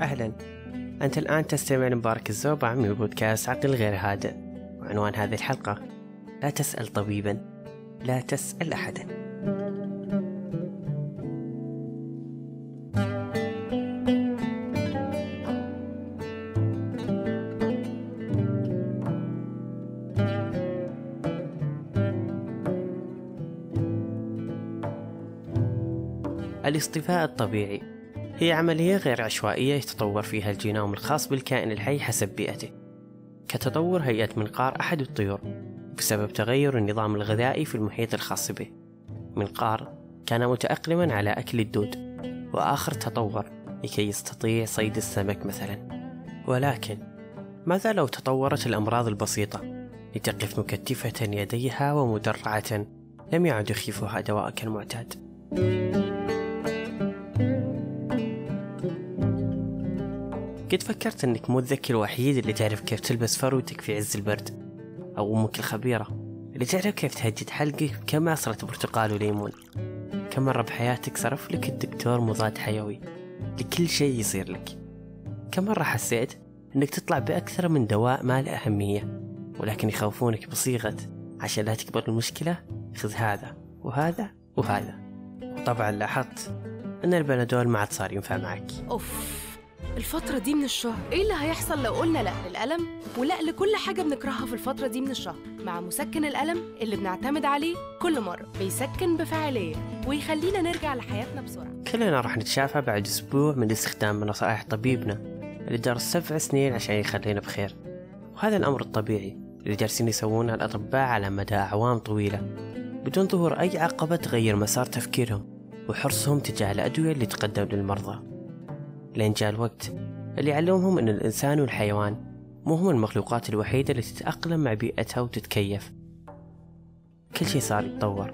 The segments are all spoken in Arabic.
أهلا. أنت الآن تستمع لمبارك الزوبع من بودكاست عقل غير هادئ. وعنوان هذه الحلقة لا تسأل طبيبا لا تسأل أحدا. الاصطفاء الطبيعي. هي عملية غير عشوائية يتطور فيها الجينوم الخاص بالكائن الحي حسب بيئته. كتطور هيئة منقار أحد الطيور بسبب تغير النظام الغذائي في المحيط الخاص به. منقار كان متأقلما على أكل الدود وآخر تطور لكي يستطيع صيد السمك مثلا. ولكن ماذا لو تطورت الأمراض البسيطة لتقف مكتفة يديها ومدرعة لم يعد يخيفها دواءك المعتاد قد فكرت إنك مو الذكي الوحيد اللي تعرف كيف تلبس فروتك في عز البرد أو أمك الخبيرة اللي تعرف كيف تهدد حلقك بكم عصرة برتقال وليمون. كم مرة بحياتك صرف لك الدكتور مضاد حيوي لكل شيء يصير لك. كم مرة حسيت إنك تطلع بأكثر من دواء ما له أهمية ولكن يخوفونك بصيغة عشان لا تكبر المشكلة خذ هذا وهذا وهذا. وطبعا لاحظت إن البنادول ما عاد صار ينفع معك. أوف. الفترة دي من الشهر. إيه اللي هيحصل لو قلنا لأ للألم؟ ولأ لكل حاجة بنكرهها في الفترة دي من الشهر. مع مسكن الألم اللي بنعتمد عليه كل مرة. بيسكن بفاعلية ويخلينا نرجع لحياتنا بسرعة. كلنا راح نتشافى بعد أسبوع من استخدام نصائح طبيبنا اللي درس سبع سنين عشان يخلينا بخير. وهذا الأمر الطبيعي اللي جالسين يسوونه الأطباء على مدى أعوام طويلة. بدون ظهور أي عقبة تغير مسار تفكيرهم وحرصهم تجاه الأدوية اللي تقدم للمرضى. لين جاء الوقت. اللي علمهم أن الإنسان والحيوان مو هم المخلوقات الوحيدة اللي تتأقلم مع بيئتها وتتكيف. كل شيء صار يتطور.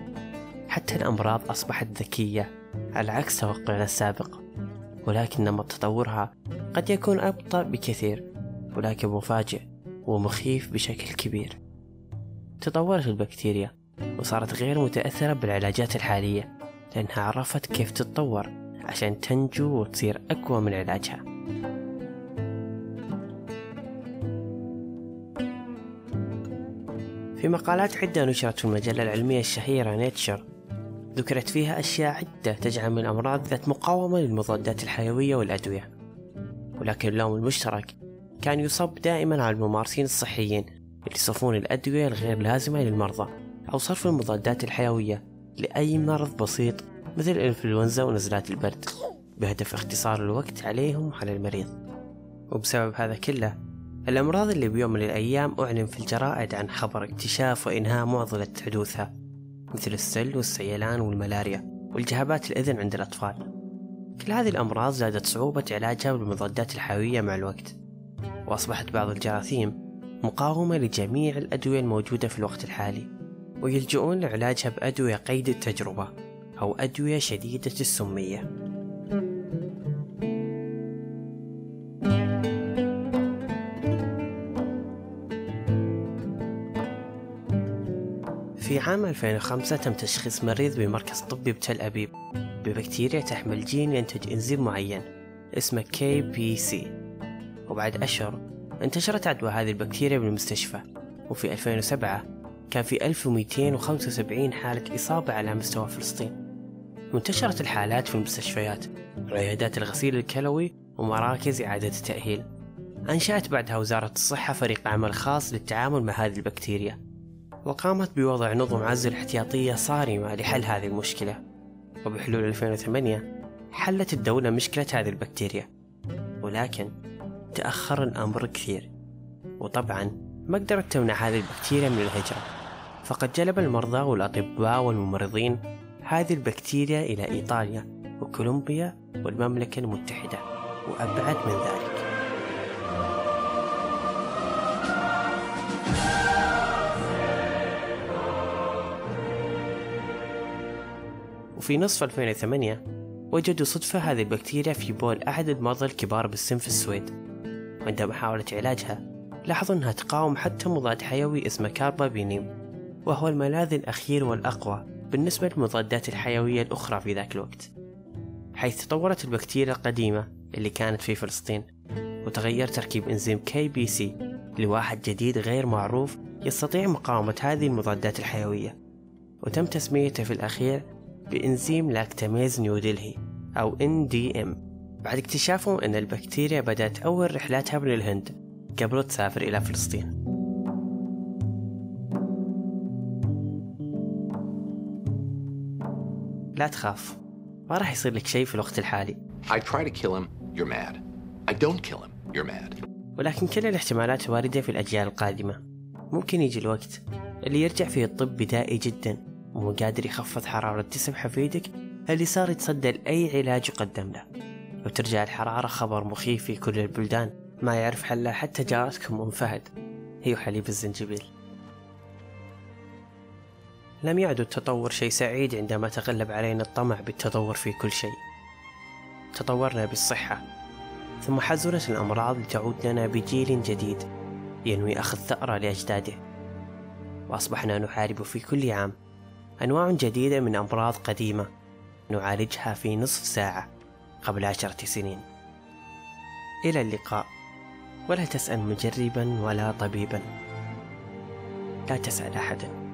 حتى الأمراض أصبحت ذكية على عكس توقعنا السابق. ولكن نمط تطورها قد يكون أبطأ بكثير ولكن مفاجئ ومخيف بشكل كبير. تطورت البكتيريا وصارت غير متأثرة بالعلاجات الحالية لأنها عرفت كيف تتطور. عشان تنجو وتصير أقوى من علاجها. في مقالات عدة نشرت في المجلة العلمية الشهيرة نيتشر ذكرت فيها أشياء عدة تجعل من الأمراض ذات مقاومة للمضادات الحيوية والأدوية. ولكن اللوم المشترك كان يصب دائما على الممارسين الصحيين اللي يصفون الأدوية الغير لازمة للمرضى أو صرف المضادات الحيوية لأي مرض بسيط مثل الإنفلونزا ونزلات البرد بهدف اختصار الوقت عليهم وعلى المريض. وبسبب هذا كله الأمراض اللي بيوم من الأيام أعلن في الجرائد عن خبر اكتشاف وإنهاء معضلة حدوثها مثل السل والسيلان والملاريا والتهابات الأذن عند الأطفال. كل هذه الأمراض زادت صعوبة علاجها بالمضادات الحيوية مع الوقت وأصبحت بعض الجراثيم مقاومة لجميع الأدوية الموجودة في الوقت الحالي ويلجؤون لعلاجها بأدوية قيد التجربة. أو أدوية شديدة السمية. في عام 2005 تم تشخيص مريض بمركز طبي بتل أبيب ببكتيريا تحمل جين ينتج إنزيم معين اسمه KPC وبعد أشهر انتشرت عدوى هذه البكتيريا بالمستشفى. وفي 2007 كان في 1275 حالة إصابة على مستوى فلسطين. وانتشرت الحالات في المستشفيات وعيادات الغسيل الكلوي ومراكز إعادة التأهيل. أنشأت بعدها وزارة الصحة فريق عمل خاص للتعامل مع هذه البكتيريا. وقامت بوضع نظم عزل احتياطية صارمة لحل هذه المشكلة. وبحلول 2008 حلت الدولة مشكلة هذه البكتيريا. ولكن تأخر الأمر كثير. وطبعا ما قدرت تمنع هذه البكتيريا من الهجرة. فقد جلب المرضى والأطباء والممرضين هذه البكتيريا إلى إيطاليا وكولومبيا والمملكة المتحدة وأبعد من ذلك. وفي نصف 2008 وجدوا صدفة هذه البكتيريا في بول أحد المرضى الكبار بالسن في السويد. وعند محاولة علاجها لاحظوا أنها تقاوم حتى مضاد حيوي اسمه carbapenem وهو الملاذ الأخير والأقوى. بالنسبة للمضادات الحيوية الأخرى في ذاك الوقت حيث تطورت البكتيريا القديمة اللي كانت في فلسطين وتغير تركيب إنزيم KPC لواحد جديد غير معروف يستطيع مقاومة هذه المضادات الحيوية. وتم تسميته في الأخير بإنزيم لاكتاميز نيودلهي أو NDM بعد اكتشافهم أن البكتيريا بدأت أول رحلاتها من الهند قبل تسافر إلى فلسطين. لا تخاف ما راح يصير لك شيء في الوقت الحالي. I try to kill him, you're mad. I don't kill him, you're mad. ولكن كل الاحتمالات واردة في الأجيال القادمة. ممكن يجي الوقت اللي يرجع فيه الطب بدائي جدا ومو قادر يخفض حرارة جسم حفيدك اللي صار يتصدى لأي علاج يقدم له. وترجع الحرارة خبر مخيف في كل البلدان ما يعرف حلها حتى جارتكم أم فهد. هي حليب الزنجبيل. لم يعد التطور شيء سعيد عندما تغلب علينا الطمع بالتطور في كل شيء. تطورنا بالصحة ثم حزنت الأمراض لتعود لنا بجيل جديد ينوي أخذ ثأرة لأجداده. وأصبحنا نحارب في كل عام أنواع جديدة من أمراض قديمة نعالجها في نصف ساعة قبل عشرة سنين. إلى اللقاء. ولا تسأل مجربا ولا طبيبا. لا تسأل أحدا.